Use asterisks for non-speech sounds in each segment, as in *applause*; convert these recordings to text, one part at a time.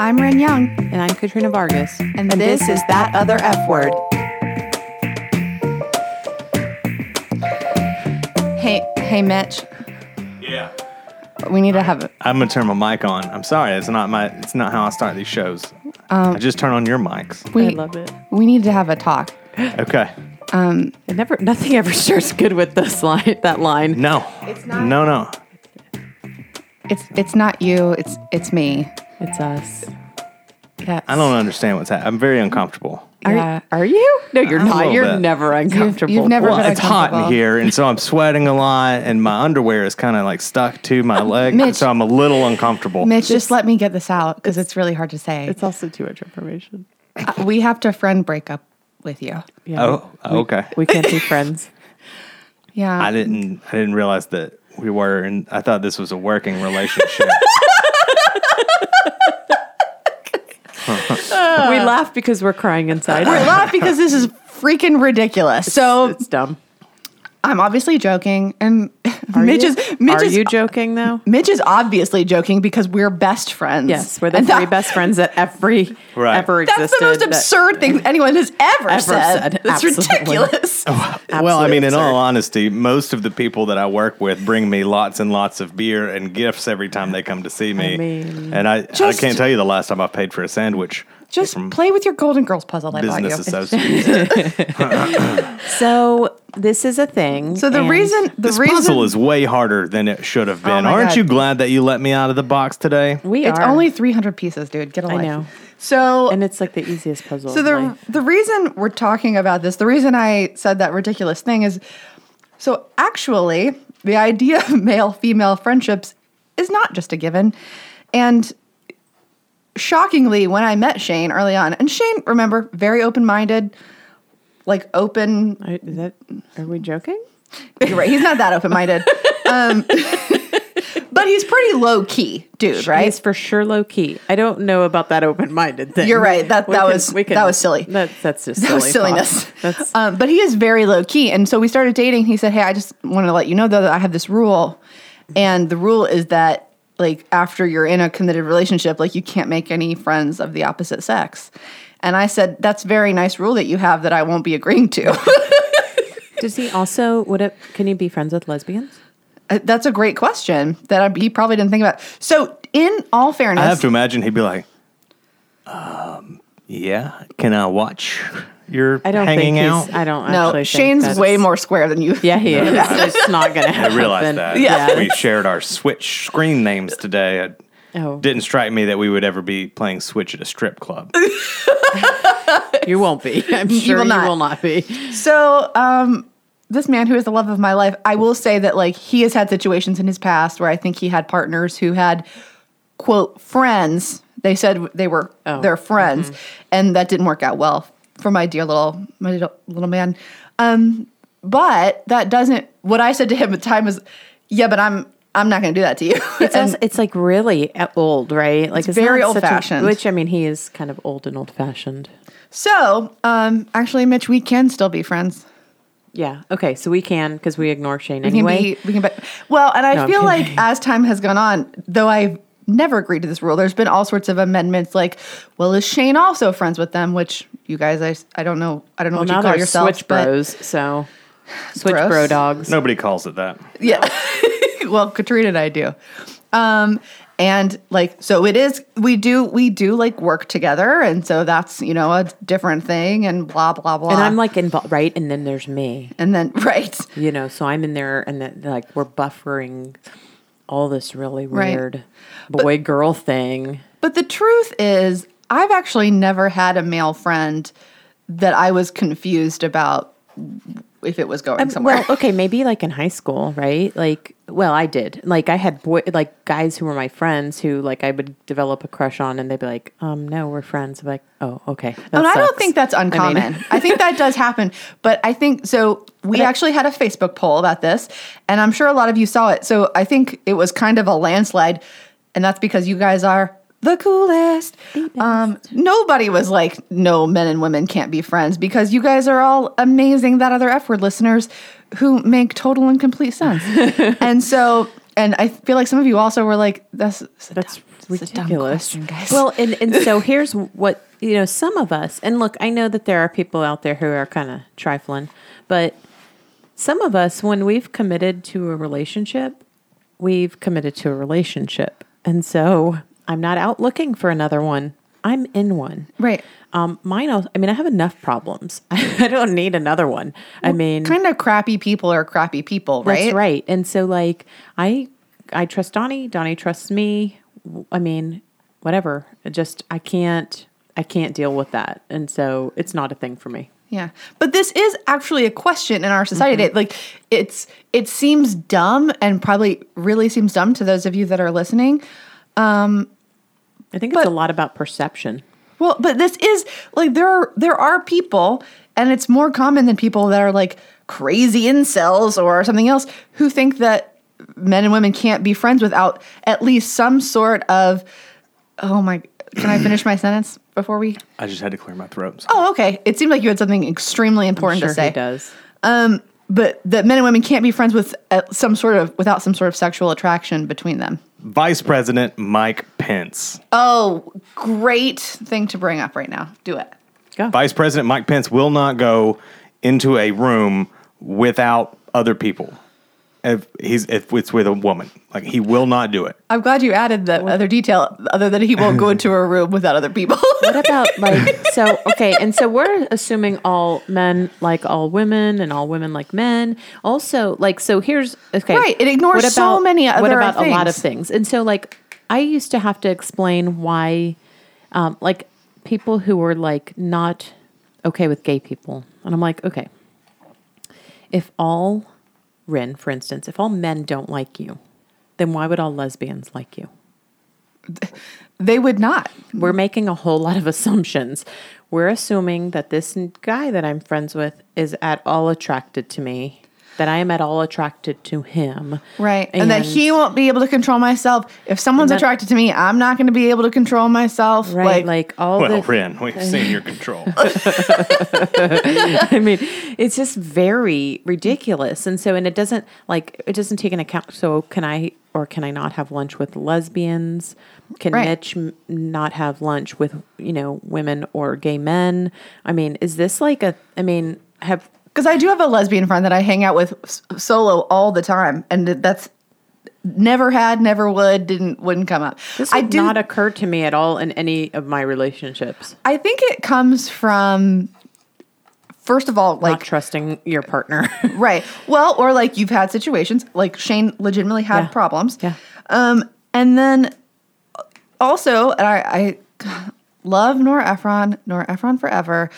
I'm Ren Young, And I'm Katrina Vargas. and, this, is That Other F Word. Hey, hey, Mitch, Yeah. we need to have a. I'm gonna turn my mic on. I'm sorry, it's not my. It's not how I start these shows. I just turn on your mics. We, I love it. we need to have a talk. Okay. Um, it never, nothing ever starts good with this line. That line. No. It's not- No, no. It's it's not you. It's it's me. It's us. Yes. I don't understand what's happening. I'm very uncomfortable. Are, Yeah. are you? No, you're A not. You're bit. never uncomfortable. you've never- Well, been it's hot in here, and so I'm sweating a lot, and my underwear is kind of like stuck to my leg, Mitch. so I'm a little uncomfortable. Mitch, just let me get this out because it's really hard to say. It's also too much information. Uh, we have to friend break up with you. Yeah. Oh, okay. We can't be friends. *laughs* Yeah. I didn't. I didn't realize that we were, and I thought this was a working relationship. *laughs* we laugh because we're crying inside. We're laugh because this is freaking ridiculous. So it's dumb. I'm obviously joking, and *laughs* Are Mitch you? is Mitch Are is you joking though? Mitch is obviously joking because we're best friends. Yes, we're the And three that- best friends that every Right. ever That's the most that- absurd thing anyone has ever, Ever said. said, It's absolutely. ridiculous. *laughs* Well, I mean, in all honesty, most of the people that I work with bring me lots and lots of beer and gifts every time they come to see me. mean- and I, Just- I can't tell you the last time I paid for a sandwich Just from play with your Golden Girls puzzle I bought you. *laughs* So this is a thing. So the reason the this reason puzzle is way harder than it should have oh been. my Aren't God. you glad that you let me out of the box today? we it's are only 300 pieces, dude. Get a life. know. So and it's like the easiest puzzle. So the the reason we're talking about this, the reason I said that ridiculous thing is, so actually, the idea of male female friendships is not just a given, and shockingly, when I met Shane early on, and Shane, remember, very open minded, like open. I- is that? Are we joking? You're right, he's not that open minded, *laughs* um, but he's pretty low key, dude. Right? He's for sure low key. I don't know about that open minded thing. You're right. That- We that can- was- can- that was silly. That, that's just *laughs* That silly was silliness. That's *laughs* Um, but he is very low key. And so we started dating. He said, Hey, I just want to let you know though that I have this rule. And the rule is that like after you're in a committed relationship, like you can't make any friends of the opposite sex. And I said, That's very nice rule that you have that I won't be agreeing to. *laughs* Does he also? Would it? Can he be friends with lesbians? Uh, That's a great question that I, he probably didn't think about. So, in all fairness, I have to imagine he'd be like, um, yeah, can I watch your I don't hanging think out? he's. I don't. no, actually think Shane's that's- way more square than you. Yeah, he *laughs* is. it's not gonna *laughs* happen. I happen. realized that. Yeah. We shared our Switch screen names today. It Oh, didn't strike me that we would ever be playing Switch at a strip club. *laughs* you won't be. I'm You sure will you not. will not be. So, um, this man who is the love of my life, I will say that like he has had situations in his past where I think he had partners who had quote friends. They said they were Oh, their friends, and that didn't work out well for my dear little my little, little man. Um, but that doesn't. What I said to him at the time was, "Yeah, but I'm I'm not going to do that to you." *laughs* It's And- also, it's like really old, right? Like It's very not such a-. Which I mean, he is kind of old and old fashioned. so, um, actually, Mitch, we can still be friends. Yeah. Okay. So we can because we ignore Shane We can anyway. be, we can be, well, and I No, feel like as time has gone on, though I've never agreed to this rule, there's been all sorts of amendments like, well, is Shane also friends with them? Which you guys, I, I don't know, I don't know well, what you now call they're yourselves, switch but bros. So *sighs* switch Bros? bro dogs. Nobody calls it that. yeah, *laughs* well, Katrina and I do. Um, and like, so it is, we do, we do like work together. And so that's, you know, a different thing and blah, blah, blah. And I'm like involved, right? And then there's me, and then, *laughs* right. you know. So I'm in there, and then like we're buffering all this really Right. weird boy girl thing. But the truth is, I've actually never had a male friend that I was confused about if it was going somewhere. Well, okay, maybe like in high school, right? Like, well, I did. Like, I had boy, like guys who were my friends who, like, I would develop a crush on, and they'd be like, "Um, no, we're friends." I'm like, "Oh, okay." and I don't think that's I mean- uncommon. *laughs* I, think that does happen. But I think so. We But actually had a Facebook poll about this, and I'm sure a lot of you saw it. So I think it was kind of a landslide, and that's because you guys are the coolest. Um, nobody was like, no, men and women can't be friends because you guys are all amazing. That other F word listeners who make total and complete sense. *laughs* and so and I feel like some of you also were like, "That's That's dumb- it's a dumb ridiculous. question, guys." Well, and, and so here's what, you know, some of us, and look, I know that there are people out there who are kind of trifling, but some of us, when we've committed to a relationship, we've committed to a relationship. And so I'm not out looking for another one. I'm in one. right, Um, mine, al- I mean, I have enough problems. *laughs* I don't need another one. I mean, kind of crappy people are crappy people, right? that's right. And so like I I trust Donnie, Donnie trusts me. I mean, whatever. It just I can't I can't deal with that. And so it's not a thing for me. Yeah. But this is actually a question in our society. Mm-hmm. Like it's it seems dumb and probably really seems dumb to those of you that are listening. I think it's But- a lot about perception. Well, but this is like there are there are people and it's more common than people that are like crazy incels or something else who think that men and women can't be friends without at least some sort of oh my can I *clears throat* finish my sentence before we I just had to clear my throat. so- Oh, okay. It seemed like you had something extremely important sure to say. he does. Um, but that men and women can't be friends with uh, some sort of without some sort of sexual attraction between them. Vice President Mike Pence. Oh, great thing to bring up right now. Do it. Go. Vice President Mike Pence will not go into a room without other people. If he's if it's with a woman, like he will not do it. I'm glad you added the other detail, other than he won't go into a room without other people. *laughs* What about like *laughs* so okay, and so we're assuming all men like all women and all women like men. Also, like so here's okay. Right, it ignores so many other. what other about a lot of things. things. And so like I used to have to explain why um like people who were like not okay with gay people. And I'm like, okay. If all Ren, for instance, if all men don't like you, then why would all lesbians like you? *laughs* they would not. We're making a whole lot of assumptions. We're assuming that this guy that I'm friends with is at all attracted to me, that I am at all attracted to him. Right. And, that he won't be able to control myself. If someone's that- attracted to me, I'm not going to be able to control myself. Right, like, all Well, the Ren, we've *laughs* seen your control. *laughs* *laughs* I mean, it's just very ridiculous. And so, and it doesn't like it doesn't take into account. So, can I or can I not have lunch with lesbians? Can Right. Mitch m- not have lunch with you know women or gay men? I mean, is this like a? I mean, have because I do have a lesbian friend that I hang out with solo all the time, and that's never had, never would, didn't wouldn't come up. this I do. not occur to me at all in any of my relationships. I think it comes from. First of all, Like like not trusting your partner. *laughs* right, well, or like you've had situations like Shane legitimately had Yeah. problems, Yeah. Um, and then also, and I, I *sighs* love Nora Ephron, Nora Ephron forever,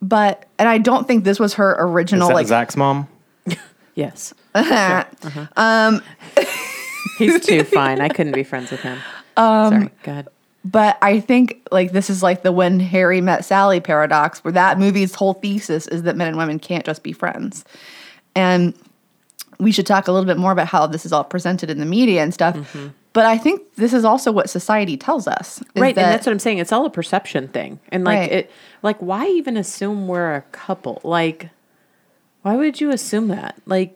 but and I don't think this was her Is original that like Zach's mom? *laughs* yes, *laughs* um, *laughs* he's too fine. I couldn't be friends with him. Um, Sorry, God. But I think like this is like the when Harry met Sally paradox, where that movie's whole thesis is that men and women can't just be friends. And we should talk a little bit more about how this is all presented in the media and stuff. But I think this is also what society tells us. right that- and that's what i'm saying it's all a perception thing and like Right. it like why even assume we're a couple like why would you assume that like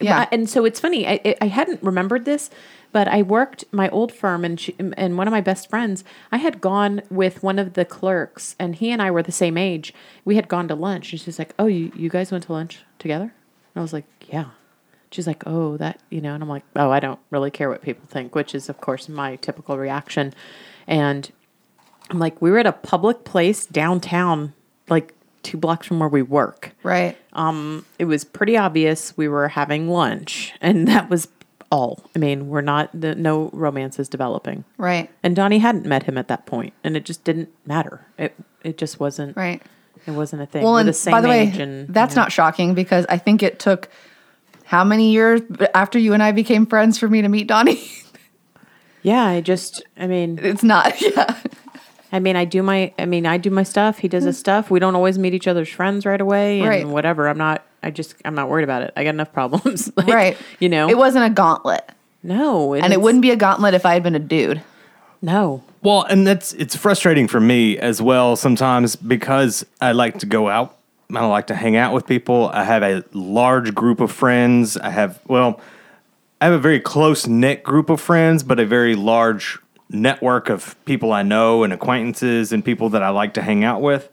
Yeah. And so it's funny I, I- I hadn't remembered this but i worked my old firm and she, and one of my best friends i had gone with one of the clerks and he and i were the same age we had gone to lunch and she's like oh you, you guys went to lunch together and i was like yeah she's like, oh, that, you know, and I'm like, oh, I don't really care what people think, which is, of course, my typical reaction. And I'm like, we were at a public place downtown, like two blocks from where we work. right. Um, it was pretty obvious we were having lunch, and that was all. I mean, we're not, the, no romance is developing. Right. And Donnie hadn't met him at that point, and it just didn't matter. It it just wasn't. Right. It wasn't a thing. Well, We're and the same by the way, and that's you know. not shocking because I think it took how many years after you and I became friends for me to meet Donnie? *laughs* Yeah, I just, I mean, it's not. *laughs* Yeah. I mean, I do my, I mean, I do my stuff. He does his mm-hmm. stuff. We don't always meet each other's friends right away, and Right. whatever. I'm not. I just, I'm not worried about it. I got enough problems. *laughs* Like, right. You know. it wasn't a gauntlet, no, and it wouldn't be a gauntlet if I had been a dude. No. Well, and that's it's frustrating for me as well sometimes because I like to go out. I don't like to hang out with people. I have a large group of friends. I have well, I have a very close knit group of friends, but a very large network of people I know and acquaintances and people that I like to hang out with.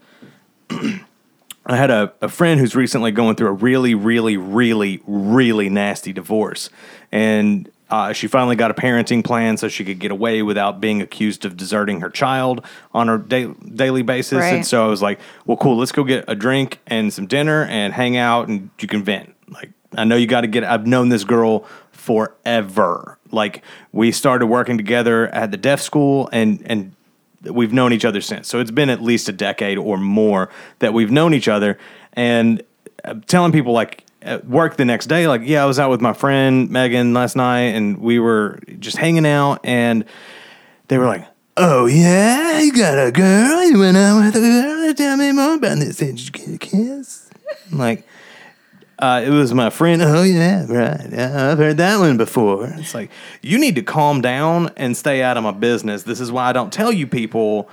*clears throat* I had a, a friend who's recently going through a really, really, really, really nasty divorce. And uh, she finally got a parenting plan so she could get away without being accused of deserting her child on a da- daily basis. Right. And so I was like, well, cool, let's go get a drink and some dinner and hang out and you can vent. Like, I know you got to get, I've known this girl forever. Like, we started working together at the deaf school and, and, we've known each other since. So it's been at least a decade or more that we've known each other. And I'm telling people like at work the next day, like, yeah, I was out with my friend Megan last night and we were just hanging out and they were like, Oh yeah, you got a girl. You went out with a girl. Tell me more about this. Did you get a kiss? I'm like, uh, it was my friend. Oh yeah, right. Yeah, I've heard that one before. It's like you need to calm down and stay out of my business. This is why I don't tell you people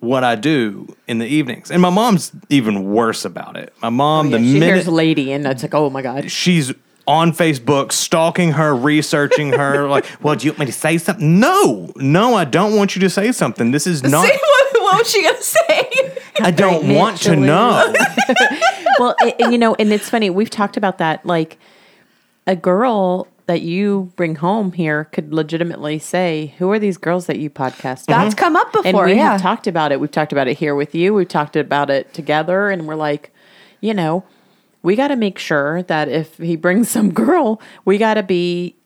what I do in the evenings. And my mom's even worse about it. My mom, oh, the Oh, she minute hears lady, and it's like, oh my god. she's on Facebook, stalking her, researching her, *laughs* like, well, do you want me to say something? No, no, I don't want you to say something. This is not. See, *laughs* what, what was she gonna say? *laughs* I don't Mitch want to know. well, a- and, you know, and it's funny. We've talked about that. Like a girl that you bring home here could legitimately say, "Who are these girls that you podcast?" That's with?" come up and before, we yeah. have talked about it. We've talked about it here with you. We've talked about it together, and we're like, you know, we got to make sure that if he brings *laughs* some girl, we got to be.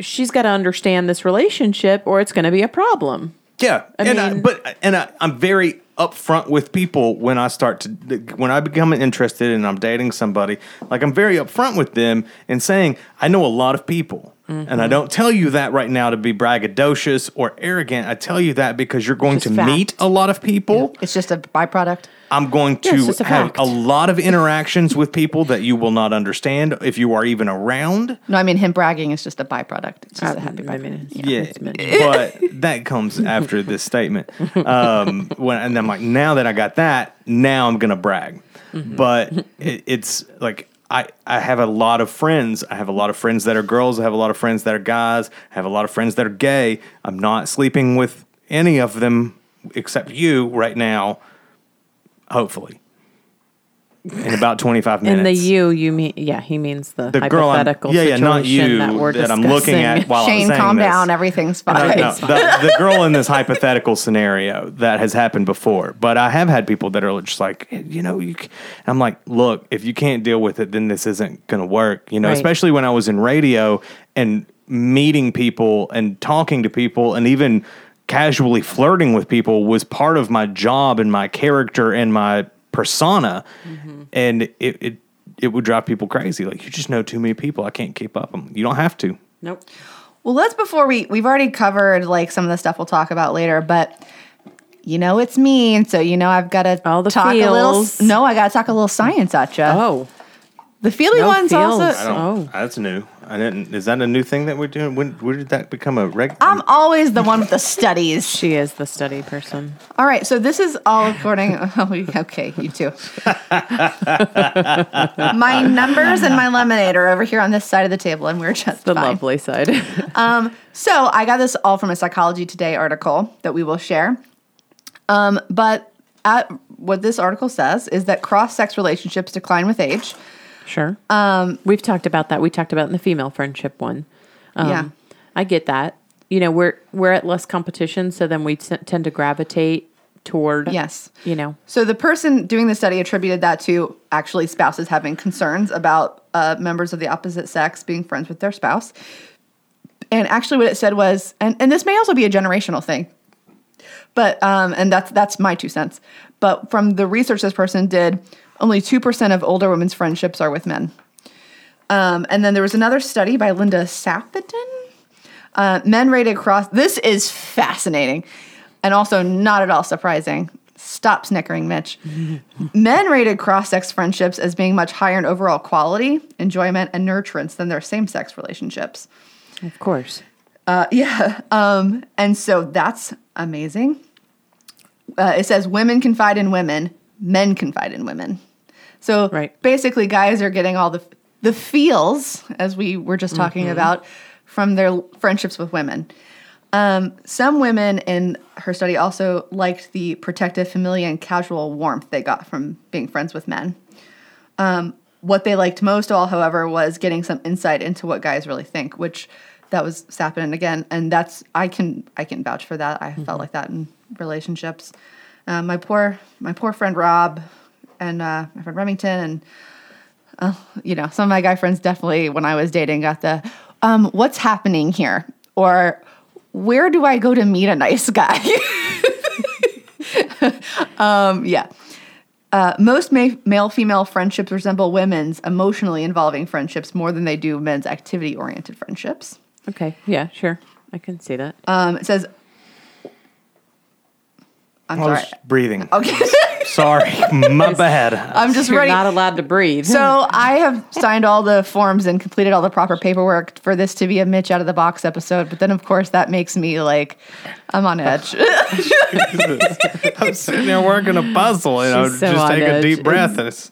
She's got to understand this relationship, or it's going to be a problem. Yeah, I and I, but and I, I'm very upfront with people when I start to when I become interested and I'm dating somebody. Like I'm very upfront with them and saying I know a lot of people, and I Mm-hmm. don't tell you that right now to be braggadocious or arrogant. I tell you that because you're going to fact. meet a lot of people. It's just a byproduct. I'm going to just a have fact. a lot of interactions with people that you will not understand if you are even around. No, I mean him bragging is just a byproduct. It's just a I- happy I byproduct. mean, it's- Yeah, it's *laughs* but that comes after this statement. Um, *laughs* when and I'm like, now that I got that, now I'm gonna brag. But it, it's like I I have a lot of friends. I have a lot of friends that are girls. I have a lot of friends that are guys. I have a lot of friends that are gay. I'm not sleeping with any of them except you right now. Hopefully, in about 25 minutes. In the you, you mean yeah, he means the, the girl, I'm, hypothetical yeah, yeah, not situation you that we're that I'm looking at while I'm Shane, saying calm this. down. Everything's fine. no, the, the girl in this hypothetical scenario that has happened before, but I have had people that are just like, you know, you. c- I'm like, look, if you can't deal with it, then this isn't going to work. You know, Right. especially when I was in radio and meeting people and talking to people and even casually flirting with people was part of my job and my character and my persona, mm-hmm. and it. it it would drive people crazy. Like you just know too many people. I can't keep up. I'm, you don't have to. Nope. Well, let's before we we've already covered like some of the stuff we'll talk about later, but you know it's me, and so you know I've got to All the a little. feels. No, I got to talk a little science at you. Oh, the feely no ones feels. also. Don't. Oh. That's new. I didn't. Is that a new thing that we're doing? When, when did that become a regular? I'm always the one with the studies. she is the study person. All right, so this is all according. *laughs* Oh, okay, you too. *laughs* my numbers and my lemonade are over here on this side of the table, and we're just The fine. lovely side. *laughs* So I got this all from a Psychology Today article that we will share. Um, but at, what this article says is that cross-sex relationships decline with age. Sure. Um, We've talked about that. We talked about in the female friendship one. Um, Yeah. I get that. You know, we're we're at less competition, so then we t- tend to gravitate toward. Yes. You know. So the person doing the study attributed that to actually spouses having concerns about uh, members of the opposite sex being friends with their spouse. And actually, what it said was, and, and this may also be a generational thing, but um, and that's that's my two cents. But from the research this person did, only two percent of older women's friendships are with men. Um, and then there was another study by Linda Sapadin. Uh, men rated cross. This is fascinating, and also not at all surprising. Stop snickering, Mitch. *laughs* men rated cross-sex friendships as being much higher in overall quality, enjoyment, and nurturance than their same-sex relationships. Of course. Uh, yeah. Um, and so that's amazing. Uh, it says women confide in women, men confide in women. So Right. basically, guys are getting all the the feels, as we were just talking about, from their friendships with women. Um, some women in her study also liked the protective, familiar, and casual warmth they got from being friends with men. Um, what they liked most all, however, was getting some insight into what guys really think, which that was Sapin again, and that's I can I can vouch for that. I felt like that in relationships. Uh, my poor my poor friend Rob and uh, my friend Remington and uh, you know some of my guy friends definitely when I was dating got the um, what's happening here or where do I go to meet a nice guy? *laughs* um, yeah. Uh, most ma- male female friendships resemble women's emotionally involving friendships more than they do men's activity oriented friendships. Okay. Yeah. Sure. I can see that. Um, it says, I'm I sorry. breathing. Okay. *laughs* Sorry, my bad. I'm just You're ready. not allowed to breathe. So *laughs* I have signed all the forms and completed all the proper paperwork for this to be a Mitch out of the box episode. But then, of course, that makes me like, I'm on edge. *laughs* *laughs* I'm sitting there Werking a puzzle, and I She's so just on take a deep breath, and it's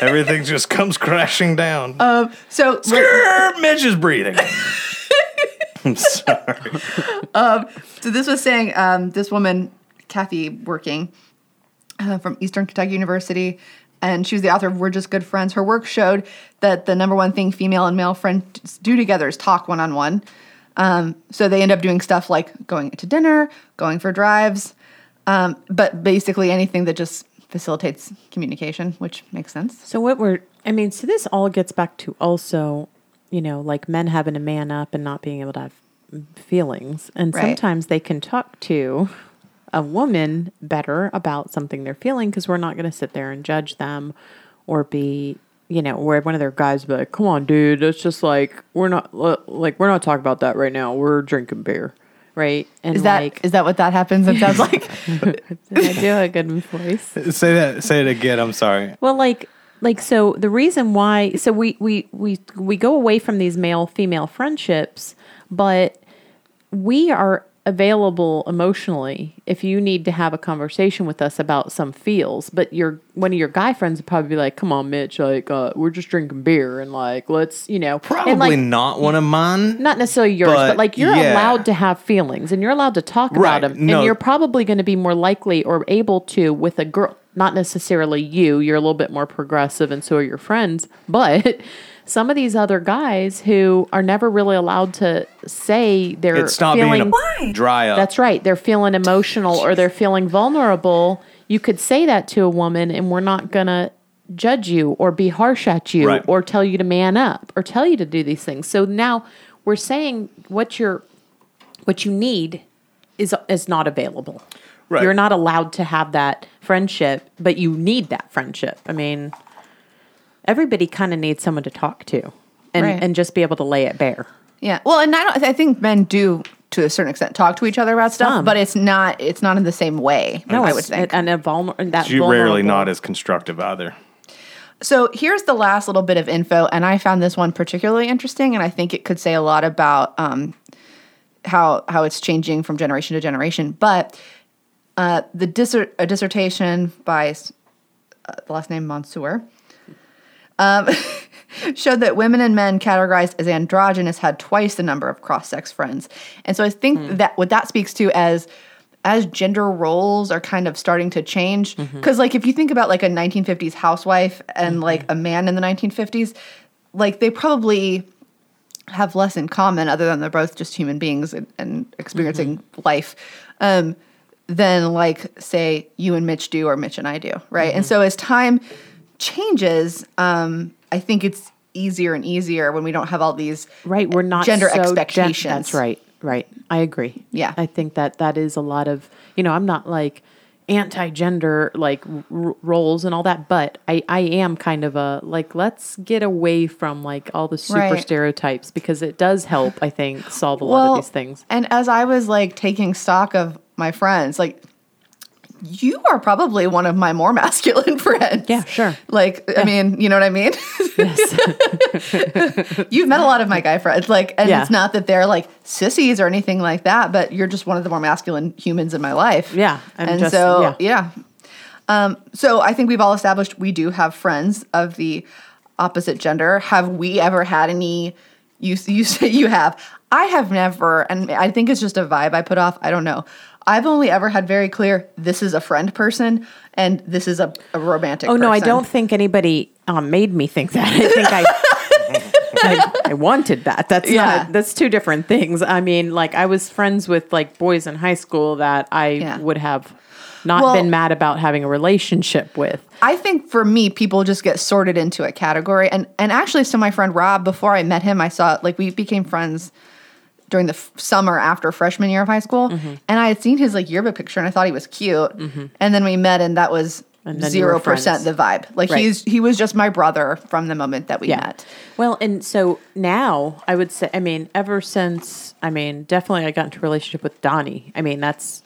everything just comes crashing down. um, so Grr, Mitch is breathing. I'm sorry. So this was saying um, this woman, Kathy, working uh, from Eastern Kentucky University, and she was the author of "We're Just Good Friends." Her work showed that the number one thing female and male friends do together is talk one on one. So they end up doing stuff like going to dinner, going for drives, um, but basically anything that just facilitates communication, which makes sense. So what we're I mean, so this all gets back to also, you know, like men having to man up and not being able to have feelings. And Right. sometimes they can talk to a woman better about something they're feeling because we're not going to sit there and judge them or be, you know, where one of their guys be like, "Come on, dude, it's just like we're not like we're not talking about that right now. We're drinking beer." Right? And Is that is like that what that happens? It sounds like did *laughs* *laughs* I do a good voice? Say that. Say it again. I'm sorry. Well, like like so the reason why so we we we we go away from these male female friendships, but we are available emotionally if you need to have a conversation with us about some feels but your one of your guy friends would probably be like come on mitch like uh, we're just drinking beer and like let's you know Probably like not one of mine. not necessarily yours, but, But, like you're yeah. allowed to have feelings and you're allowed to talk Right, about them. no. And you're probably going to be more likely or able to with a girl, not necessarily you. You're a little bit more progressive and so are your friends. But *laughs* some of these other guys who are never really allowed to say they're It's not feeling. being a dry up. That's right. They're feeling emotional or they're feeling vulnerable. You could say that to a woman, and we're not going to judge you or be harsh at you Right. or tell you to man up or tell you to do these things. So now we're saying what you're what you need is is not available. Right. You're not allowed to have that friendship, but you need that friendship. I mean, everybody kind of needs someone to talk to and Right. and just be able to lay it bare. Yeah. Well, and I don't. I think men do to a certain extent talk to each other about stuff, Some. but it's not. It's not in the same way. No, I would it's- think. and a vulner- that You rarely not as constructive either. So here's the last little bit of info, and I found this one particularly interesting, and I think it could say a lot about um, how how it's changing from generation to generation. But uh, the dissert, a dissertation by uh, the last name Mansour um, *laughs* showed that women and men categorized as androgynous had twice the number of cross-sex friends, and so I think hmm. that what that speaks to as as gender roles are kind of starting to change. Mm-hmm. Because like if you think about like a 1950s housewife and mm-hmm. like a man in the 1950s like they probably have less in common other than they're both just human beings and, and experiencing mm-hmm. life um, than like say you and mitch do or mitch and i do right? And so as time changes um, i think it's easier and easier when we don't have all these right we're not gender so gen- expectations. That's right right. I agree. Yeah. i think that that is a lot of you know i'm not like anti-gender like r- roles and all that but i i am kind of a like let's get away from like all the super Right. stereotypes because it does help i think solve a lot of these things. And as I was like taking stock of my friends, like you are probably one of my more masculine *laughs* friends. Yeah, sure. Like, I mean, you know what I mean? Yes. *laughs* You've met a lot of my guy friends. Like, and Yeah. it's not that they're like sissies or anything like that, but you're just one of the more masculine humans in my life. Yeah, I'm and just- so, yeah. yeah. Um, so I think we've all established we do have friends of the opposite gender. Have we ever had any? You you say you have. I have never, and I think it's just a vibe I put off. I don't know. I've only ever had very clear this is a friend person and this is a, a romantic. Oh no, I don't think anybody um, made me think that. I think I, *laughs* I, I wanted that. That's Yeah. not. That's two different things. I mean, like I was friends with like boys in high school that I Yeah. would have not Well- been mad about having a relationship with. I think for me, people just get sorted into a category. And and actually, so my friend Rob, before I met him, I saw like we became friends during the f- summer after freshman year of high school, Mm-hmm. and I had seen his like yearbook picture, and I thought he was cute. And then we met, and that was And then you were zero percent the vibe. Like Right. he's he was just my brother from the moment that we Yeah. met. Well, and so now I would say, I mean, ever since, I mean, definitely I got into a relationship with Donnie. I mean, that's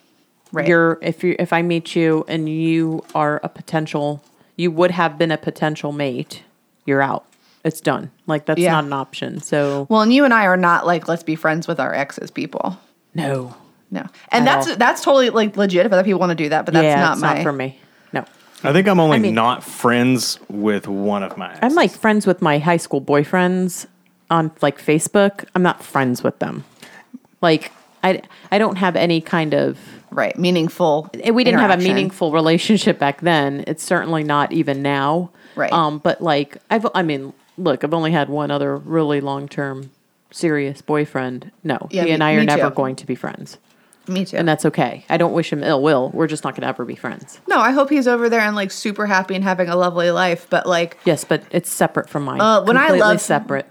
Right. you're if you if I meet you and you are a potential, you would have been a potential mate. You're out. It's done. Like that's Yeah. not an option. So Well, and you and I are not like let's be friends with our exes people. no, No, and that's all. that's totally like legit if other people want to do that, but that's yeah, not it's my. not for me. No, I think I'm only I mean- not friends with one of my. I'm like friends with my high school boyfriends on like Facebook. I'm not friends with them. Like I I don't have any kind of Right, meaningful. We didn't have a meaningful relationship back then. It's certainly not even now. Right. Um, but like I've I mean, look, I've only had one other really long term serious boyfriend. No. Yeah, he me- and I are never too. going to be friends. Me too. And that's okay. I don't wish him ill will. We're just not gonna ever be friends. no, I hope he's over there and like super happy and having a lovely life. But like, Yes, but it's separate from mine. Uh, when I love- separate.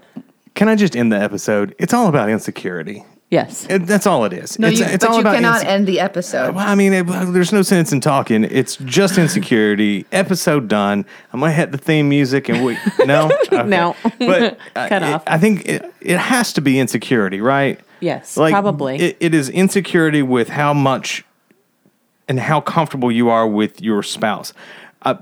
Can I just end the episode? It's all about insecurity. Yes. It, that's all it is. no, it's, you, it's but all you about cannot inse- end the episode. Well, I mean, it, there's no sense in talking. It's just insecurity. Episode done. I'm gonna hit the theme music and we *laughs* no, Okay. No. But *laughs* uh, Cut it- off. I think it, it has to be insecurity, right? Yes, probably. It, it is insecurity with how much and how comfortable you are with your spouse. Uh,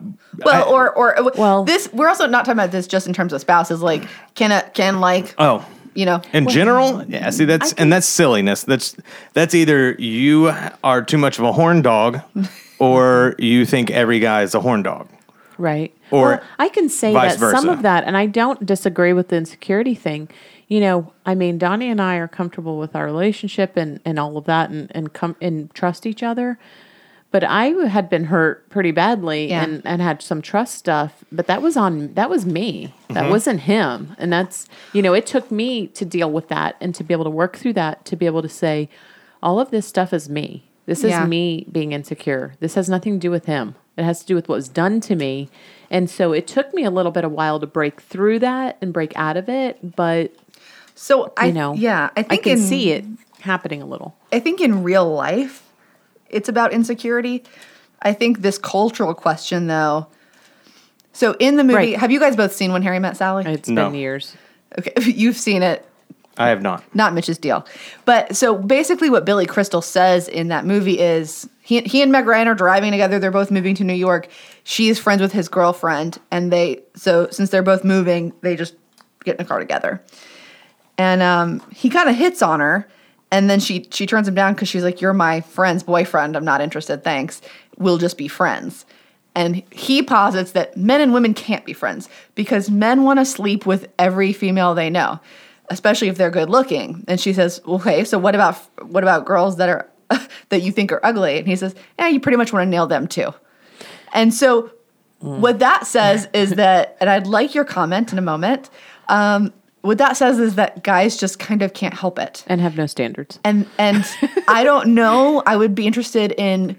well, I- or or Well- well, this we're also not talking about this just in terms of spouses. Like, can a can like oh, you know In general, yeah. See, that's and that's silliness. That's that's either you are too much of a horn dog, *laughs* or you think every guy is a horn dog. Right. Or well, I can say that some of that, and I don't disagree with the insecurity thing. You know, I mean, Donnie and I are comfortable with our relationship and, and all of that and, and come and trust each other. But I had been hurt pretty badly Yeah. and, and had some trust stuff. But that was on that was me. That Mm-hmm. wasn't him. And that's you know, it took me to deal with that and to be able to work through that, to be able to say, all of this stuff is me. This is Yeah. me being insecure. This has nothing to do with him. It has to do with what was done to me. And so it took me a little bit of while to break through that and break out of it. But So I you know, yeah, I I think can in, see it happening a little. I think in real life, it's about insecurity. I think this cultural question though. So in the movie, Right. have you guys both seen When Harry Met Sally? It's No. been years. Okay, *laughs* you've seen it. I have not. not Mitch's deal. But so basically, what Billy Crystal says in that movie is he, he and Meg Ryan are driving together. They're both moving to New York. She is friends with his girlfriend, and they so since they're both moving, they just get in a car together. And um, he kind of hits on her, and then she she turns him down because she's like, "You're my friend's boyfriend. I'm not interested. Thanks. We'll just be friends." And he posits that men and women can't be friends because men want to sleep with every female they know, especially if they're good looking. And she says, "Okay, so what about what about girls that are *laughs* that you think are ugly?" And he says, "Yeah, you pretty much want to nail them too." And so, what that says is that, and I'd like your comment in a moment. Um, what that says is that guys just kind of can't help it And have no standards. and and *laughs* I don't know. I would be interested in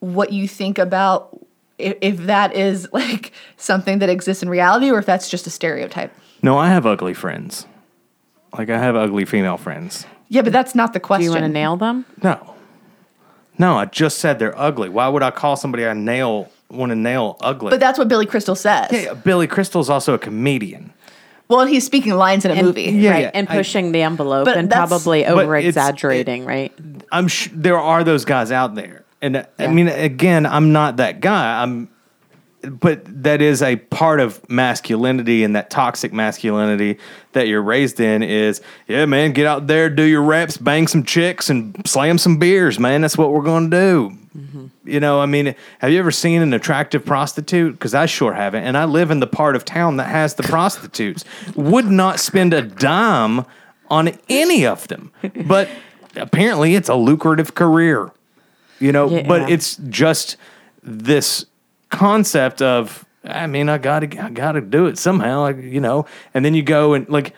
what you think about if, if that is like something that exists in reality or if that's just a stereotype. No, I have ugly friends. Like I have ugly female friends. Yeah, but that's not the question. Do you want to nail them? No. No, I just said they're ugly. Why would I call somebody I nail want to nail ugly? But that's what Billy Crystal says. Yeah, Billy Crystal's also a comedian. Well, he's speaking lines in a And- movie. Yeah, right. yeah, and I- pushing the envelope and probably over exaggerating, right? I'm sh- there are those guys out there, and uh, I mean, again, I'm not that guy. I'm, but that is a part of masculinity and that toxic masculinity that you're raised in. Is yeah, man, get out there, do your reps, bang some chicks, and slam some beers, man. That's what we're going to do. Mm-hmm. You know, I mean, have you ever seen an attractive prostitute? Because I sure haven't. And I live in the part of town that has the prostitutes. Would not spend a dime on any of them. But apparently it's a lucrative career. You know, Yeah. but it's just this concept of I mean, I gotta I gotta do it somehow, like, you know. And then you go and like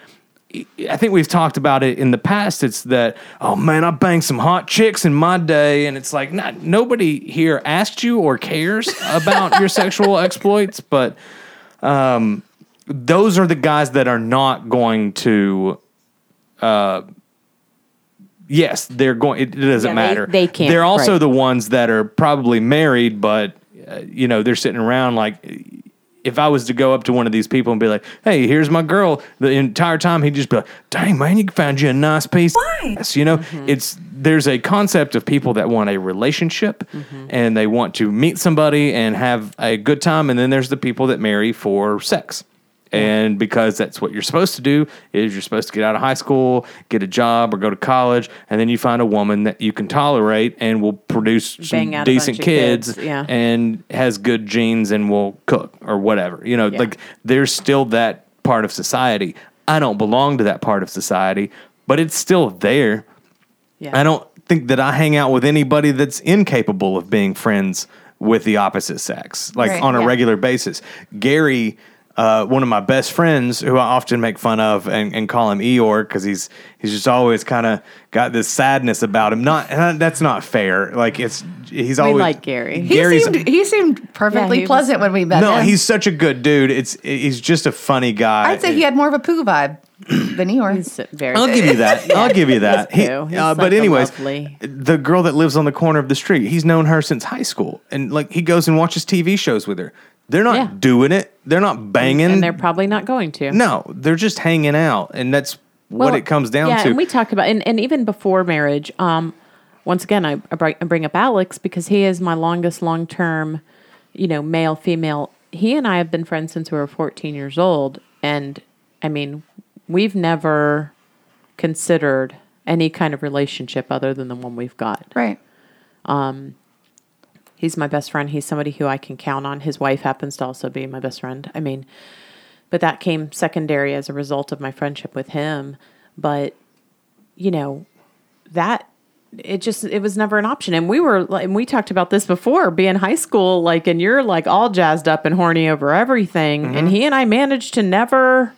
I think we've talked about it in the past. It's that, oh man, I banged some hot chicks in my day. And it's like, not, nobody here asked you or cares about your sexual *laughs* exploits, but um, those are the guys that are not going to, uh, yes, they're going, it, it doesn't Yeah, they- matter. they can't, They're also right. the ones that are probably married, but, uh, you know, they're sitting around like, if I was to go up to one of these people and be like, "Hey, here's my girl," the entire time he'd just be like, "Dang man, you found you a nice piece." Why? You know, it's there's a concept of people that want a relationship and they want to meet somebody and have a good time, and then there's the people that marry for sex. And because that's what you're supposed to do is you're supposed to get out of high school, get a job, or go to college, and then you find a woman that you can tolerate and will produce some Bang out a decent kids, kids, yeah. and has good genes and will cook or whatever. You know, Yeah. like there's still that part of society. I don't belong to that part of society, but it's still there. Yeah. I don't think that I hang out with anybody that's incapable of being friends with the opposite sex, like Right, on a yeah. regular basis. Gary, uh, one of my best friends, who I often make fun of and, and call him Eeyore because he's he's just always kind of got this sadness about him. Not and that's not fair. Like it's he's always like Gary. He seemed he seemed perfectly he was- pleasant when we met no, him. he's such a good dude. It's he's just a funny guy. I'd say he had more of a poo vibe than Eeyore. He's very. I'll give you that. I'll give you that. *laughs* He- uh, but like a anyways, the girl that lives on the corner of the street, he's known her since high school, and like he goes and watches TV shows with her. They're not Yeah. doing it. They're not banging. and they're probably not going to. no, they're just hanging out, and that's what Well, it comes down yeah, to. and we talked about, and, and even before marriage, um, once again, I, I bring- I bring up Alex because he is my longest long term, you know, male, female. He and I have been friends since we were 14 years old. And I mean, we've never considered any kind of relationship other than the one we've got. right. He's my best friend. He's somebody who I can count on. His wife happens to also be my best friend. I mean, but that came secondary as a result of my friendship with him. But, you know, that it just it was never an option. And we were like and we talked about this before, being high school, like and you're like all jazzed up and horny over everything. And mm-hmm. he and I managed to never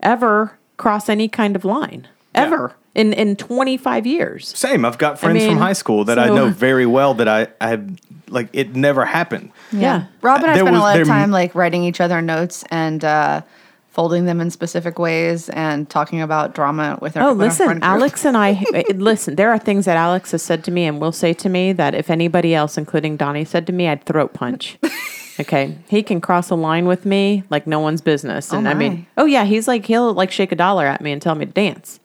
ever cross any kind of line. Ever. In in twenty five years. Same. I've got friends mean, from high school that I know very well that I I have like it never happened. Yeah. Rob and I There spent a lot of time like writing each other notes and uh, folding them in specific ways and talking about drama with our Oh, with our listen, friend group. Alex and I, *laughs* eh, listen, there are things that Alex has said to me and will say to me that if anybody else, including Donnie, said to me, I'd throat punch. *laughs* okay. He can cross a line with me like no one's business. And I my. mean, oh, yeah, he's like, he'll like shake a dollar at me and tell me to dance.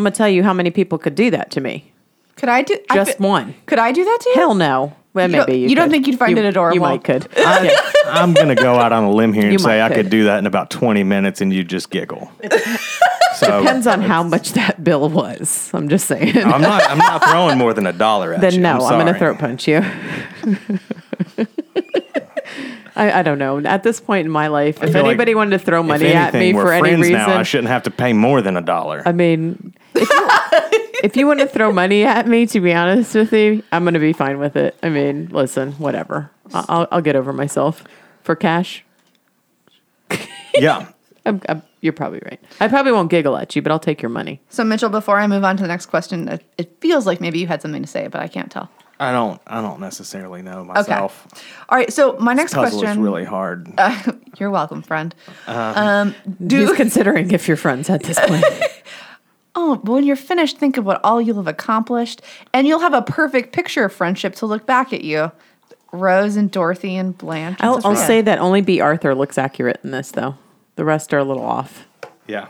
I'm going to tell you how many people could do that to me. Could I do I Just fe- one. Could I do that to you? Hell no. Well, You don't- maybe you, you don't think you'd find You- it adorable? You might could. *laughs* I, I'm gonna go out on a limb here and You say I could could. do that in about 20 minutes, and you'd just giggle. So *laughs* Depends on how much that bill was. I'm just saying. I'm not. I'm not throwing more than a dollar at then you. Then no, I'm, going to throat punch you. *laughs* I, I don't know. At this point in my life, if feel like anybody wanted to throw If money at me we're for any reason, now. I shouldn't have to pay more than a dollar. I mean, if you, *laughs* if you want to throw money at me, to be honest with you, I'm going to be fine with it. I mean, listen, whatever. I- I'll, I'll get over myself for cash. *laughs* yeah. I'm, I'm, you're probably right. I probably won't giggle at you, but I'll take your money. So Mitchell, before I move on to the next question, it, it feels like maybe you had something to say, but I can't tell. I don't. I don't necessarily know myself. Okay. myself. All right. So my next Puzzle question. is really hard. *laughs* You're welcome, friend. Um, Who's do considering if you're friends at this point? *laughs* oh, but when you're finished, think of what all you'll have accomplished, and you'll have a perfect picture of friendship to look back at you. Rose and Dorothy and Blanche. and I'll, I'll say that only Bea Arthur looks accurate in this, though. The rest are a little off. Yeah.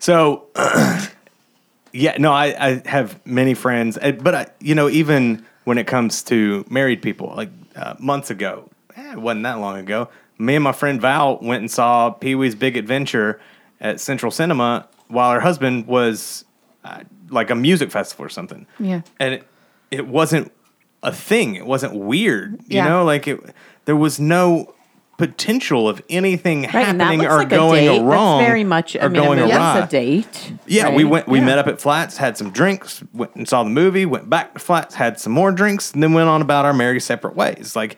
So, *clears throat* yeah, no, I, I have many friends, eh, but I, you know, even when it comes to married people, like uh, months ago, eh, it wasn't that long ago. Me and my friend Val went and saw Pee Wee's Big Adventure at Central Cinema while her husband was uh, like a music festival or something. Yeah. and it, it wasn't a thing. It wasn't weird. You Yeah. know, like it. There was no potential of anything Right, happening or like going wrong. That's very much. I mean, going I mean, awry. a date. Yeah, we went. We Yeah. met up at Flats, had some drinks, went and saw the movie, went back to Flats, had some more drinks, and then went on about our merry separate ways. Like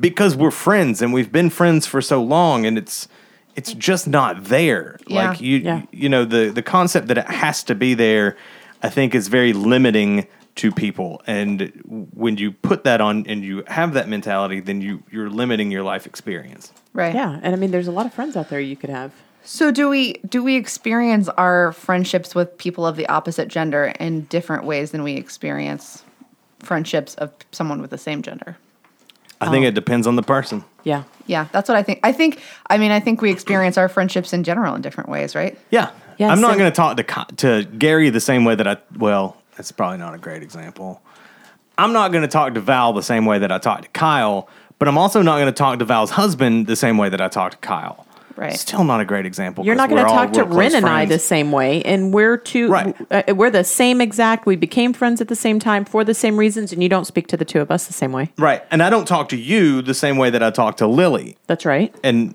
because we're friends and we've been friends for so long, and it's it's just not there. Yeah. Like you, Yeah. you know, the the concept that it has to be there, I think, is very limiting to people. And when you put that on and you have that mentality, then you you're limiting your life experience. Right. Yeah, and I mean, there's a lot of friends out there you could have. So do we do we experience our friendships with people of the opposite gender in different ways than we experience friendships of someone with the same gender? I Oh. think it depends on the person. Yeah. Yeah, that's what I think. I think I mean I think we experience our friendships in general in different ways, right? Yeah. yeah, I'm not going to talk to to Gary the same way that I well, that's probably not a great example. I'm not going to talk to Val the same way that I talked to Kyle, but I'm also not going to talk to Val's husband the same way that I talked to Kyle. Right. Still not a great example. You're not going to talk to Ren and I the same way, and we're two. Right. Uh, we're the same exact. We became friends at the same time for the same reasons, and you don't speak to the two of us the same way. Right. And I don't talk to you the same way that I talk to Lily. That's right. And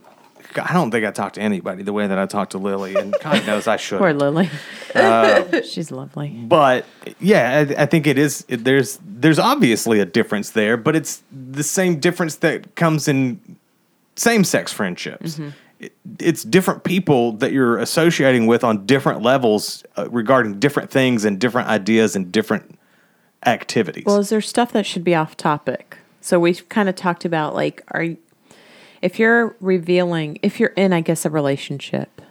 I don't think I talk to anybody the way that I talk to Lily. And God knows I *laughs* should. Poor Lily. Uh, *laughs* She's lovely. but yeah, I, I think it is. It, there's there's obviously a difference there, but it's the same difference that comes in same sex friendships. It, it's different people that you're associating with on different levels uh, regarding different things and different ideas and different activities. Well, is there stuff that should be off topic? So we've kind of talked about like, are you, if you're revealing, if you're in, I guess, a relationship,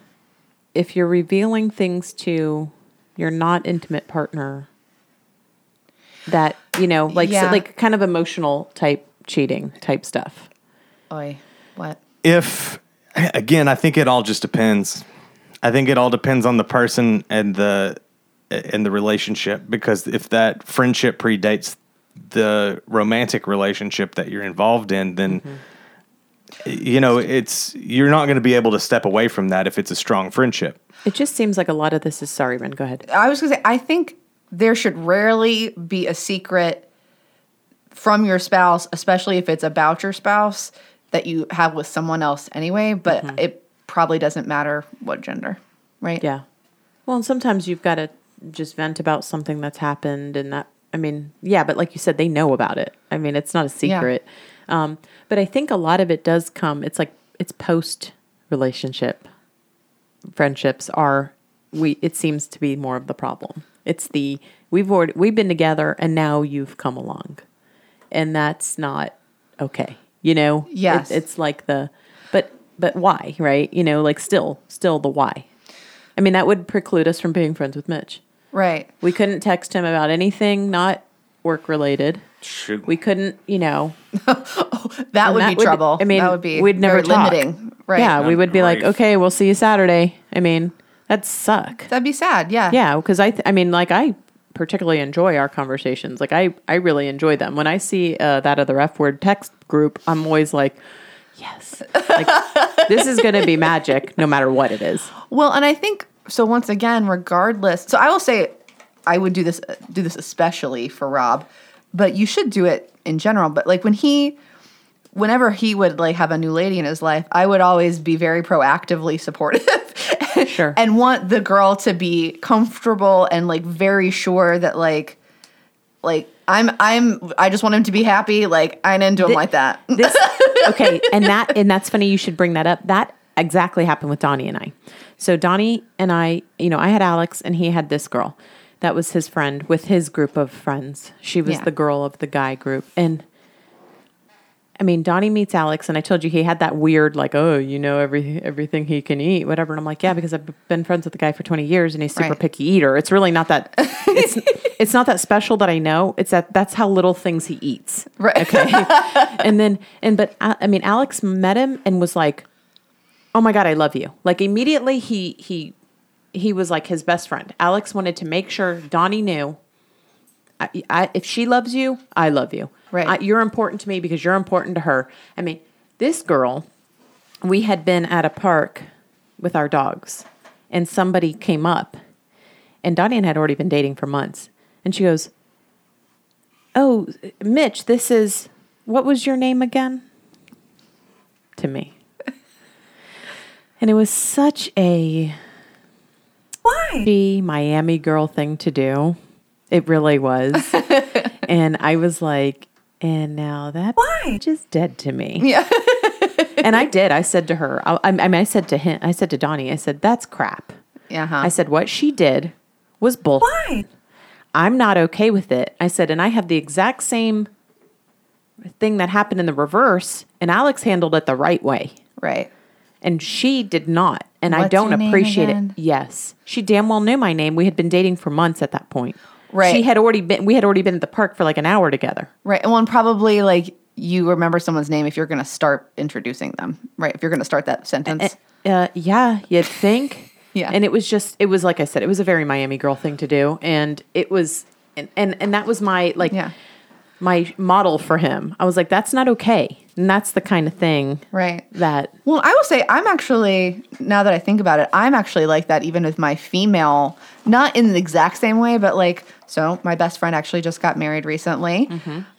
if you're revealing things to your not intimate partner, that you know, like, so, like kind of emotional type cheating type stuff. Oi, what? if again, I think it all just depends. I think it all depends on the person and the and the relationship because if that friendship predates the romantic relationship that you're involved in, then mm-hmm. You know it's you're not going to be able to step away from that if it's a strong friendship. It just seems like a lot of this is sorry, Ren. Go ahead. I was gonna say I think there should rarely be a secret from your spouse, especially if it's about your spouse that you have with someone else anyway. But mm-hmm. it probably doesn't matter what gender, right? Yeah. Well, and sometimes you've got to just vent about something that's happened, and that, I mean, yeah, but like you said, they know about it. I mean, it's not a secret. Um, but I think a lot of it does come, it's like, it's post relationship friendships are, we, it seems to be more of the problem. It's the, we've already, we've been together and now you've come along. And that's not okay. You know? It- Yes. it's like the, but, but why, right? You know, like still, still the why. I mean, that would preclude us from being friends with Mitch. Right. We couldn't text him about anything not work related. Shoot. We couldn't, you know. *laughs* That would that be trouble. I mean, that would be we'd never very talk. limiting. Right. Yeah, we would be like, okay, we'll see you Saturday. I mean, that'd suck. That'd be sad. Yeah. Yeah, because I, th- I mean, like I particularly enjoy our conversations. Like I, I really enjoy them. When I see uh, that other F word text group, I'm always like, yes, like *laughs* this is going to be magic, no matter what it is. Well, and I think so. Once again, regardless, so I will say, I would do this do this especially for Rob, but you should do it in general. But like when he, whenever he would like have a new lady in his life, I would always be very proactively supportive. *laughs* Sure. and want the girl to be comfortable and like very sure that like like I'm I'm I just want him to be happy. Like I didn't do him like that. this *laughs* okay and that and that's funny you should bring that up that exactly happened with donnie and i so donnie and i you know i had alex and he had this girl that was his friend with his group of friends. She was Yeah. the girl of the guy group. And i mean donnie meets alex and i told you he had that weird like oh you know every everything he can eat whatever. And i'm like yeah because i've been friends with the guy for 20 years and he's super Right. picky eater. It's really not that it's, *laughs* it's not that special that i know. It's that that's how little things he eats. Right. okay? *laughs* And then and but I, I mean alex met him and was like oh my god i love you. Like immediately he he he was like his best friend. Alex wanted to make sure donnie knew I, I, if she loves you i love you. Right. I, you're important to me because you're important to her. I mean this girl we had been at a park with our dogs and somebody came up and donnie and had already been dating for months. And she goes "Oh, Mitch, this is what was your name again?" To me, and it was such a why The Miami girl thing to do. It really was, *laughs* and I was like, and now that why just dead to me. Yeah. *laughs* and I did. I said to her, I, I mean, I said to him, I said to Donnie, I said, that's crap. Yeah. I said, what she did was bull. Why? I'm not okay with it. I said, and I have the exact same thing that happened in the reverse, and Alex handled it the right way. Right. And she did not. And I don't appreciate again? it. Yes. She damn well knew my name. We had been dating for months at that point. Right. She had already been, we had already been at the park for like an hour together. Right. Well, and probably like you remember someone's name if you're going to start introducing them, right? If you're going to start that sentence. Uh, yeah, you'd think. *laughs* Yeah. And it was just, it was like I said, it was a very Miami girl thing to do, and it was, and and, and that was my like, Yeah. My model for him. I was like, that's not okay, and that's the kind of thing right. that Well, I will say I'm actually now that I think about it, I'm actually like that even with my female, not in the exact same way, but like so my best friend actually just got married recently.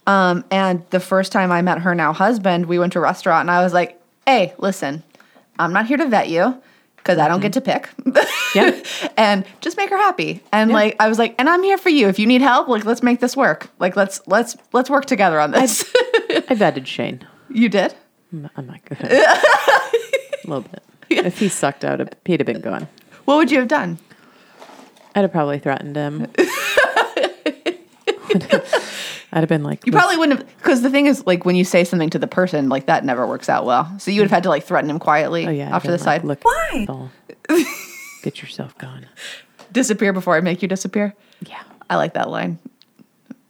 Um, and the first time I met her now husband, we went to a restaurant and I was like, "Hey, listen, I'm not here to vet you because I don't get to pick. *laughs* Yeah. *laughs* and just make her happy. And Yeah. like I was like, and I'm here for you. If you need help, like let's make this work. Like let's let's let's work together on this. I vetted *laughs* Shane. you did? I'm I'm not good. *laughs* a little bit. If he sucked out, he'd have been gone. What would you have done? I'd have probably threatened him. I'd have been like, You probably wouldn't have, because the thing is, like, when you say something to the person, like, that never works out well. So you would have had to, like, threaten him quietly oh yeah, off to the like, side. Look, Why? Asshole. Get yourself gone. Disappear before I make you disappear. Yeah. I like that line.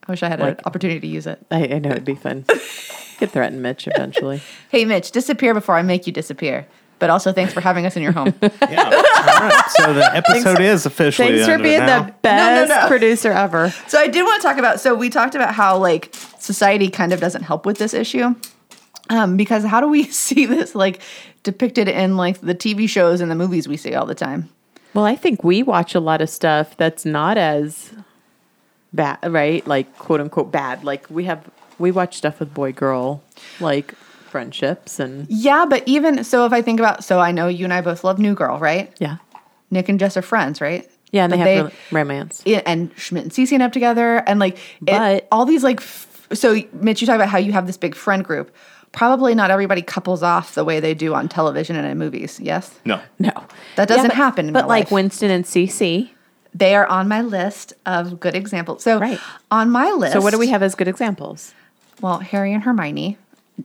I wish I had Like- an opportunity to use it. I, I know it'd be fun. *laughs* Could threaten Mitch eventually. Hey, Mitch, disappear before I make you disappear. But also, thanks for having us in your home. *laughs* Yeah. All right. So the episode is officially. Thanks the for end of it being now. the best no. producer ever. so I did want to talk about. So we talked about how like society kind of doesn't help with this issue, um, because how do we *laughs* see this like depicted in like the TV shows and the movies we see all the time? Well, I think we watch a lot of stuff that's not as bad, right? Like quote unquote bad. Like we have we watch stuff with boy girl, like friendships and Yeah, but even so, if I think about, so I know you and I both love New Girl, right? yeah, Nick and Jess are friends, right? yeah, and But they have rel- romance. yeah, and Schmidt and Cece end up together, and like, it- But- all these like, f- so Mitch, you talk about how you have this big friend group. Probably not everybody couples off the way they do on television and in movies. Yes, No. No, That doesn't but- happen in but real like life. Winston and Cece. they are on my list of good examples. So Right. on my list, So what do we have as good examples? Well, Harry and Hermione,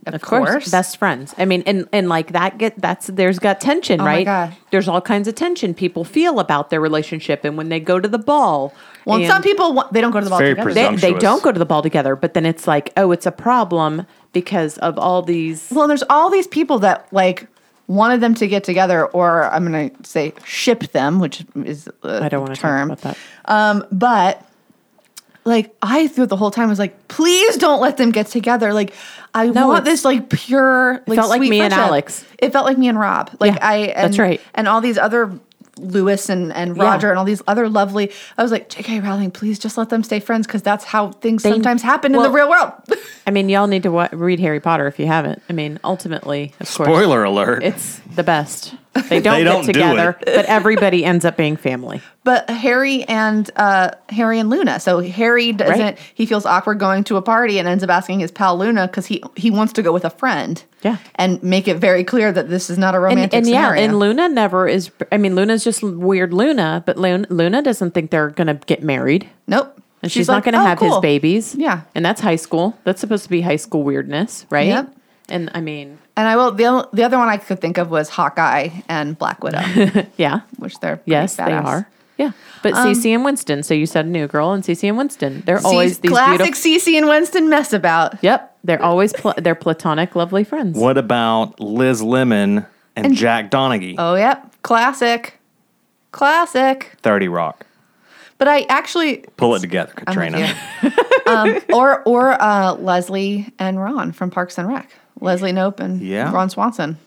of, Of course, course. best friends. I mean, and and like that get that's there's got tension, Oh my right? God. There's all kinds of tension people feel about their relationship, and when they go to the ball. well, and and some people they don't go to the ball very together. they, they don't go to the ball together, but then it's like, oh, it's a problem because of all these. Well, there's all these people that like wanted them to get together, or I'm going to say ship them, which is a I don't want to term. talk about that. Um, but like I through the whole time was like, please don't let them get together. Like I No, want this like pure. Like, felt like sweet me and. Alex. It felt like me and Rob. Like Yeah, I. And, that's right. And all these other. Lewis and, and Yeah. Roger and all these other lovely. I was like, J.K. Rowling, please just let them stay friends because that's how things They- sometimes happen in the real world. *laughs* I mean, y'all need to wa- read Harry Potter if you haven't. I mean, ultimately, of course, Spoiler alert. it's the best. They don't They get don't do together, it. but everybody ends up being family. But Harry and uh, Harry and Luna. So Harry doesn't. Right. He feels awkward going to a party and ends up asking his pal Luna because he he wants to go with a friend. Yeah. and make it very clear that this is not a romantic and yeah, scenario. and Luna never is. I mean, Luna's just weird Luna, but Luna, Luna doesn't think they're going to get married. nope. And she's, not like, going to "Oh, have his babies. Yeah. And that's high school. That's supposed to be high school weirdness, right? Yep. And I mean, And I will. The the other one I could think of was Hawkeye and Black Widow, *laughs* yeah. which they're pretty Yes, they are. Yeah. But Cece and Winston. So you said New Girl and Cece and Winston. They're Ce's- always these classic beautiful. Cece and Winston mess about. Yep. They're always pl- they're platonic, lovely friends. what about Liz Lemon and, Jack Donaghy? Oh yep, classic, classic. 30 Rock. But I actually Pull it together, Katrina. um, or or uh, Leslie and Ron from Parks and Rec. Leslie Nope and Yeah. Ron Swanson.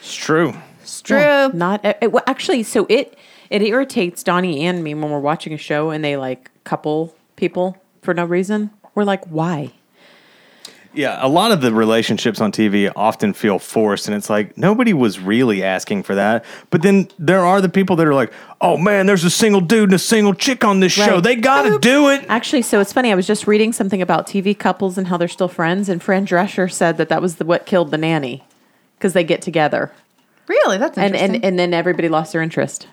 It's true. It's true. Yeah, not it, well, actually. So it it irritates Donnie and me when we're watching a show and they like couple people for no reason. We're like, why? Yeah, a lot of the relationships on TV often feel forced, and it's like nobody was really asking for that. But then there are the people that are like, "Oh man, there's a single dude and a single chick on this show. They got to do it." Actually, so it's funny. I was just reading something about TV couples and how they're still friends, and Fran Drescher said that that was the, what killed the nanny because they get together, Really, that's and and and then everybody lost their interest.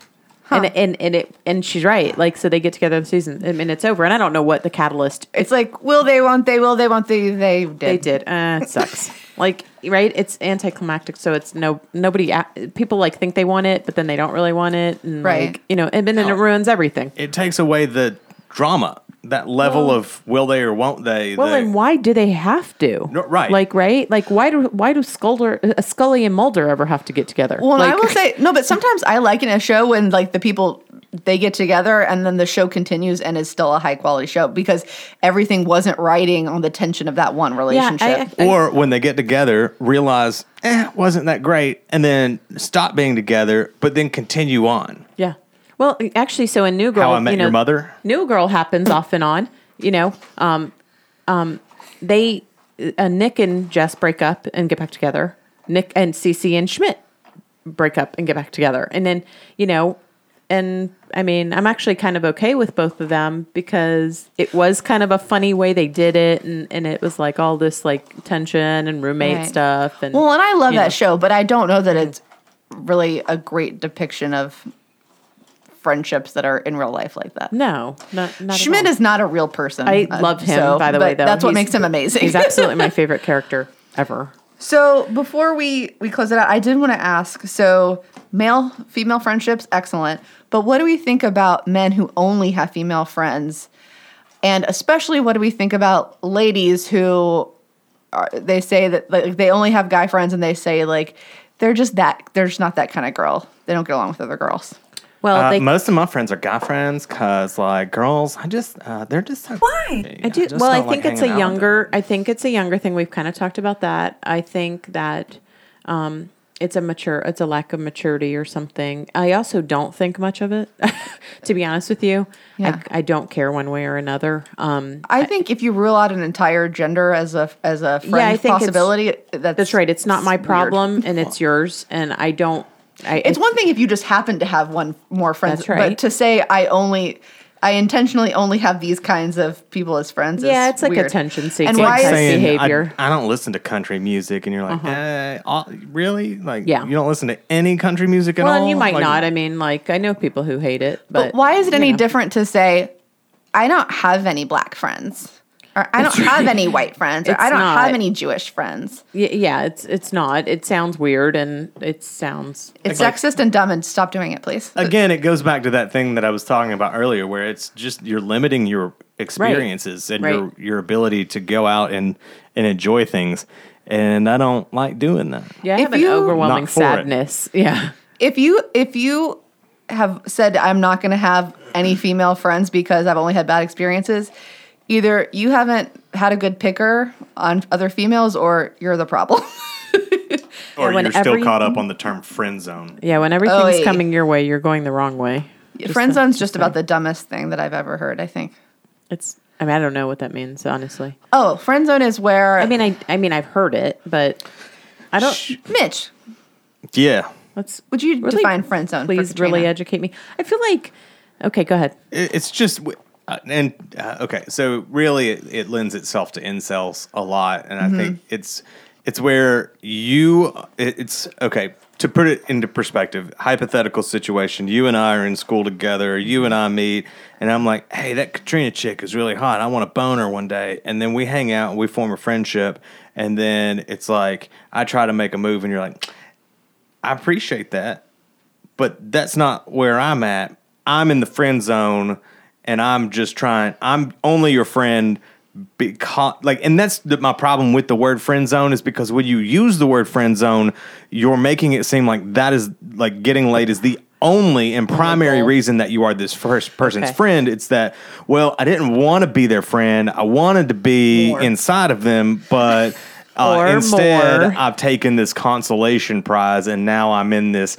And, and and it and she's right. Like so, they get together the season. and it's over, and I don't know what the catalyst. it's like, will they? Won't they? Will they? Won't they? They did. They did. Uh, it sucks. *laughs* like right, it's anticlimactic. So it's no nobody. People like think they want it, but then they don't really want it, and Right. like you know, and then it ruins everything. It takes away the drama, that level of will they or won't they. Well, the- and why do they have to? No, right. Like, right? Like, why do why do Scully, uh, Scully and Mulder ever have to get together? Well, like, I will say no, but sometimes I like in a show when like the people they get together and then the show continues and is still a high quality show because everything wasn't riding on the tension of that one yeah, relationship. I, I, or when they get together, realize, eh, wasn't that great, and then stop being together, but then continue on. yeah. Well, actually, so in New Girl, How I Met you know, Your Mother? New Girl happens *laughs* off and on. You know, um, um, they uh, Nick and Jess break up and get back together. Nick and Cece and Schmidt break up and get back together, and then you know, and I mean, I'm actually kind of okay with both of them because it was kind of a funny way they did it, and and it was like all this like tension and roommate Right. stuff, and well, and I love that know. show, but I don't know that it's really a great depiction of friendships that are in real life like that. No, not, not at Schmidt is not a real person. I uh, love him, so- by the way. Though that's what He's- makes him amazing. He's absolutely my *laughs* favorite character ever. So before we we close it out, I did want to ask. So male female friendships, excellent. But what do we think about men who only have female friends? And especially, what do we think about ladies who are, they say that like they only have guy friends, and they say like they're just that they're just not that kind of girl. They don't get along with other girls. Well, Uh, they, most of my friends are guy friends because, like, girls, I just, uh, they're just so. Why? I do. Well, I think it's a younger. I think it's a younger thing. We've kind of talked about that. I think that um, it's a mature. It's a lack of maturity or something. I also don't think much of it. *laughs* to be honest with you, Yeah. I, I don't care one way or another. Um, I think if you rule out an entire gender as a as a friend Yeah, I think possibility, that's that's right. It's not my weird. problem, and it's yours. And I don't. I, It's one thing if you just happen to have one more friends, That's right. but to say I only, I intentionally only have these kinds of people as friends. Yeah, is it's like weird. attention seeking And why type saying behavior. I, I don't listen to country music, and you're like, eh, all- really? Like, Uh-huh. Yeah. you don't listen to any country music at well, all? and you might Like, not. I mean, like I know people who hate it, but, But why is it any know. different to say I don't have any black friends, or I don't have *laughs* any white friends, or It's I don't not. have any Jewish friends? Y- Yeah, it's it's not. It sounds weird, and it sounds. It's Like- sexist and dumb. And stop doing it, please. Again, it goes back to that thing that I was talking about earlier, where it's just you're limiting your experiences and your Right. your ability to go out and and enjoy things. And I don't like doing that. Yeah, I If have an overwhelming Not for it. sadness. *laughs* Yeah. if you if you have said I'm not going to have any female friends because I've only had bad experiences, either you haven't had a good picker on other females or you're the problem. *laughs* Or when you're still caught up on the term friend zone. Yeah, when everything's Oh, yeah. coming your way, you're going the wrong way. Just Friend zone's just about the dumbest thing that I've ever heard, I think. It's. I mean, I don't know what that means, honestly. Oh, friend zone is where I mean, I. I mean, I've heard it, but I don't. Mitch, Yeah. Let's. would you really- define friend zone? for Please, really educate me. I feel like. Okay, go ahead. It's just, uh, and uh, okay, so really, it, it lends itself to incels a lot, and I think it's it's where you it, it's okay to put it into perspective. Hypothetical situation: you and I are in school together. You and I meet, and I'm like, "Hey, that Katrina chick is really hot. I want to bone her one day." And then we hang out, and we form a friendship, and then it's like I try to make a move, and you're like, "I appreciate that." but that's not where I'm at. I'm in the friend zone and I'm just trying I'm only your friend because like and that's the, my problem with the word friend zone is because when you use the word friend zone, you're making it seem like that is like getting laid is the only and primary goal. reason that you are this first person's Okay. friend. It's that well, I didn't want to be their friend. I wanted to be More. inside of them, but uh, instead more. I've taken this consolation prize and now I'm in this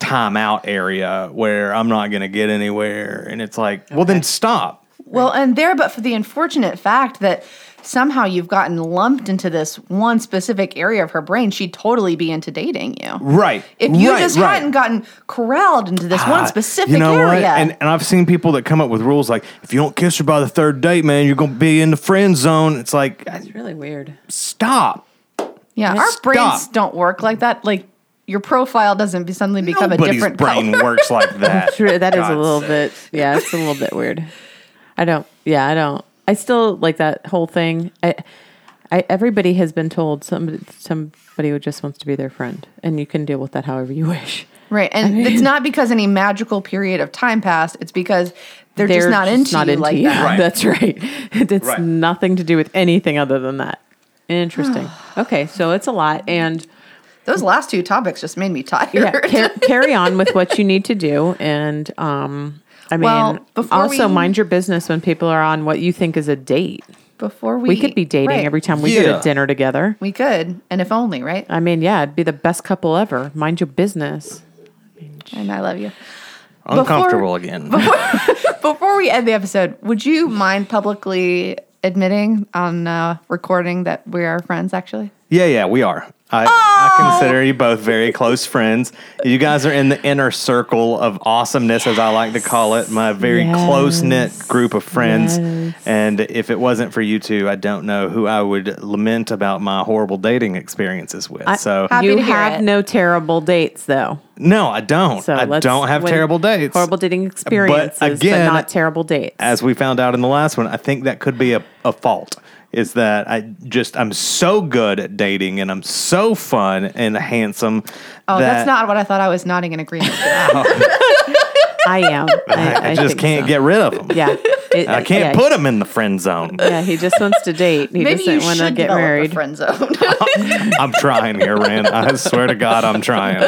timeout area where I'm not going to get anywhere. And it's like, well, then stop. Well, and there, but for the unfortunate fact that somehow you've gotten lumped into this one specific area of her brain, she'd totally be into dating you. Right. If you right, just right. hadn't gotten corralled into this one Ah, specific you know area. What? And, and I've seen people that come up with rules like, if you don't kiss her by the third date, man, you're going to be in the friend zone. It's like, that's really weird. stop. yeah, our Stop. brains don't work like that. Like your profile doesn't be suddenly become a Nobody's different brain color. works like *laughs* that. True, that is a little sake. bit. Yeah, it's a little bit weird. I don't. Yeah, I don't. I still like that whole thing. I, I everybody has been told somebody somebody who just wants to be their friend, and you can deal with that however you wish. Right. And it's *laughs* not because any magical period of time passed. It's because they're, just not into you like that. Right. That's right. *laughs* It's Right. nothing to do with anything other than that. Interesting. *sighs* okay, so it's a lot, and Those last two topics just made me tired. yeah, car- carry on with what you need to do, and um, I mean, Well, also we- mind your business when people are on what you think is a date. Before we We could be dating right. every time we go Yeah. to dinner together. We could, and if only, right? I mean, yeah, it'd be the best couple ever. Mind your business. And I love you. Uncomfortable again. *laughs* Before we end the episode, would you mind publicly admitting on uh, recording that we are friends? Actually, Yeah, yeah, we are. I, Oh! I consider you both very close friends. You guys are in the inner circle of awesomeness, as I like to call it, my very Yes. close knit group of friends. Yes. And if it wasn't for you two, I don't know who I would lament about my horrible dating experiences with. I- so, Happy you to have it. no terrible dates, though. no, I don't. So I don't have when- terrible dates. Horrible dating experiences, but, again, not terrible dates. as we found out in the last one, I think that could be a, a fault. Is that I just I'm so good at dating and I'm so fun and handsome. oh, that that's not what I thought. I was nodding in agreement. To. *laughs* I am. I, I, just can't so. get rid of them. Yeah, It- I can't yeah, put him in the friend zone. Yeah, he just wants to date. He Maybe you doesn't want should to get married. a friend zone. *laughs* I'm trying here, Ren. I swear to God, I'm trying. *laughs*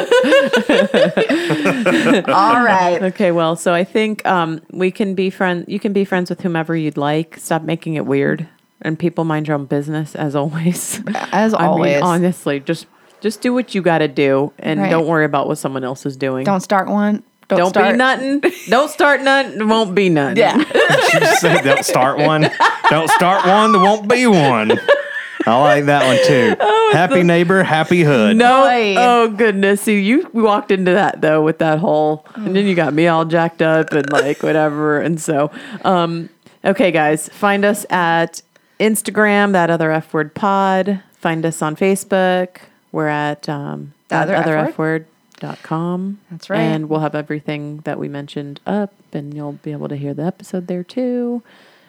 All right. Okay, well, so I think um, we can be friends. You can be friends with whomever you'd like. Stop making it weird, and people mind your own business as always. *laughs* As I mean, always, honestly, just just do what you got to do, and Right. don't worry about what someone else is doing. don't start one. Don't, Don't start. be nothing. *laughs* don't start nothing. There won't be nothing. Yeah. *laughs* You just say don't start one. Don't start one. There won't be one. I like that one too. happy neighbor, happy hood. No. Boy. Oh goodness. See, you walked into that though with that whole, and then you got me all jacked up and like whatever. And so, um, okay, guys, find us at Instagram, that other F word pod. Find us on Facebook. We're at um, that Other other F word. Dot com. That's right. And we'll have everything that we mentioned up, and you'll be able to hear the episode there too.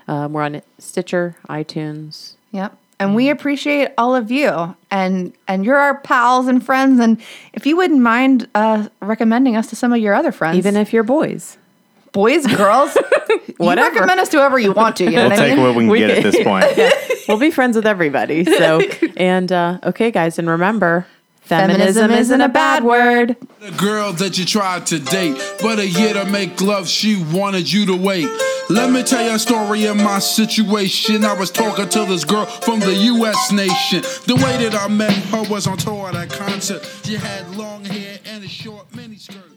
Um, we're on Stitcher, iTunes, Yep. And we appreciate all of you, and and you're our pals and friends. And if you wouldn't mind uh, recommending us to some of your other friends, even if you're boys. Boys, girls, whatever. *laughs* you Whatever. recommend us to whoever you want to. You know We'll what I take mean? what we can We get at this point. *laughs* we'll be friends with everybody. So, *laughs* and uh, okay, guys, and remember, feminism, isn't a bad word. The girl that you tried to date, but a year to make love, she wanted you to wait. Let me tell you a story of my situation. I was talking to this girl from the US nation. The way that I met her was on tour at a concert. She had long hair and a short miniskirt.